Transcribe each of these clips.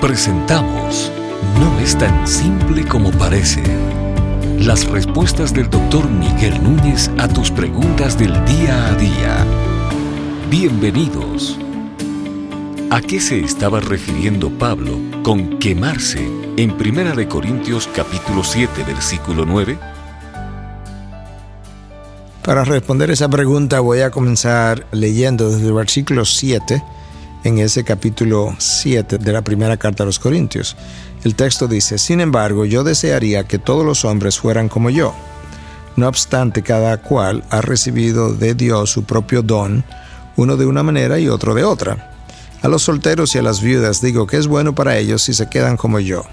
Presentamos No es tan simple como parece. Las respuestas del doctor Miguel Núñez a tus preguntas del día a día. Bienvenidos. ¿A qué se estaba refiriendo Pablo con quemarse en 1 Corintios capítulo 7 versículo 9? Para responder esa pregunta voy a comenzar leyendo desde el versículo 7 en ese capítulo 7 de la primera carta a los Corintios. El texto dice, Sin embargo, yo desearía que todos los hombres fueran como yo. No obstante, cada cual ha recibido de Dios su propio don, uno de una manera y otro de otra. A los solteros y a las viudas digo que es bueno para ellos si se quedan como yo.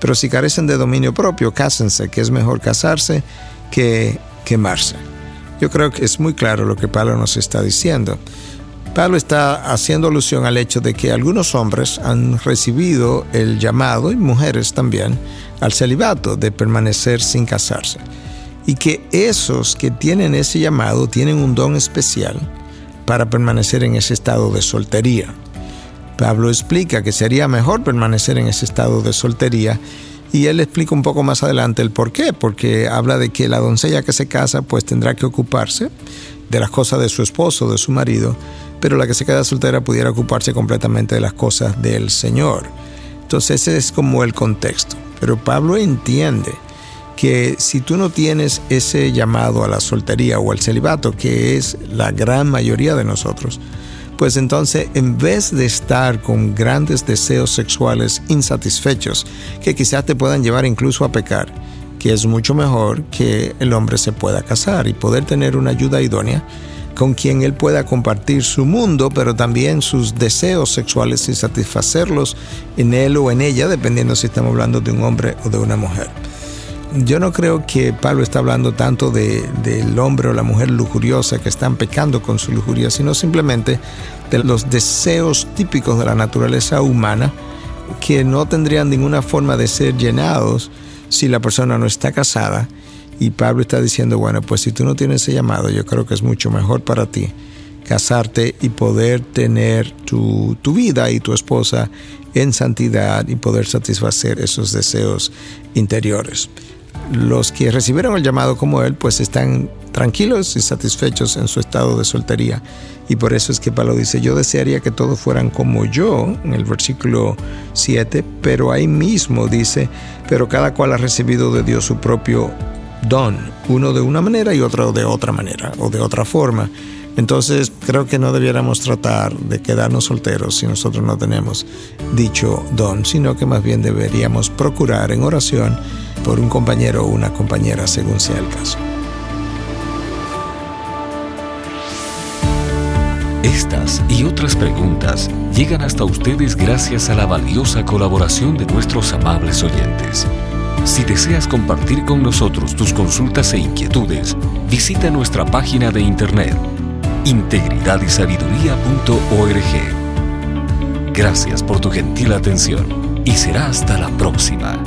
Pero si carecen de dominio propio, cásense, que es mejor casarse que quemarse. Yo creo que es muy claro lo que Pablo nos está diciendo. Pablo está haciendo alusión al hecho de que algunos hombres han recibido el llamado, y mujeres también, al celibato, de permanecer sin casarse. Y que esos que tienen ese llamado tienen un don especial para permanecer en ese estado de soltería. Pablo explica que sería mejor permanecer en ese estado de soltería y él explica un poco más adelante el por qué, porque habla de que la doncella que se casa pues tendrá que ocuparse de las cosas de su esposo, de su marido, pero la que se queda soltera pudiera ocuparse completamente de las cosas del Señor. Entonces ese es como el contexto. Pero Pablo entiende que si tú no tienes ese llamado a la soltería o al celibato, que es la gran mayoría de nosotros, pues entonces en vez de estar con grandes deseos sexuales insatisfechos que quizás te puedan llevar incluso a pecar, que es mucho mejor que el hombre se pueda casar y poder tener una ayuda idónea con quien él pueda compartir su mundo, pero también sus deseos sexuales y satisfacerlos en él o en ella, dependiendo si estamos hablando de un hombre o de una mujer. Yo no creo que Pablo está hablando tanto del hombre o la mujer lujuriosa que están pecando con su lujuria, sino simplemente de los deseos típicos de la naturaleza humana que no tendrían ninguna forma de ser llenados si la persona no está casada. Y Pablo está diciendo, bueno, pues si tú no tienes ese llamado, yo creo que es mucho mejor para ti casarte y poder tener tu, tu vida y tu esposa en santidad y poder satisfacer esos deseos interiores los que recibieron el llamado como él, pues están tranquilos y satisfechos en su estado de soltería. Y por eso es que Pablo dice, yo desearía que todos fueran como yo, en el versículo 7, pero ahí mismo dice, pero cada cual ha recibido de Dios su propio don, uno de una manera y otro de otra manera o de otra forma. Entonces creo que no debiéramos tratar de quedarnos solteros si nosotros no tenemos dicho don, sino que más bien deberíamos procurar en oración por un compañero o una compañera según sea el caso. Estas y otras preguntas llegan hasta ustedes gracias a la valiosa colaboración de nuestros amables oyentes. Si deseas compartir con nosotros tus consultas e inquietudes, visita nuestra página de internet integridadysabiduría.org. Gracias por tu gentil atención y será hasta la próxima.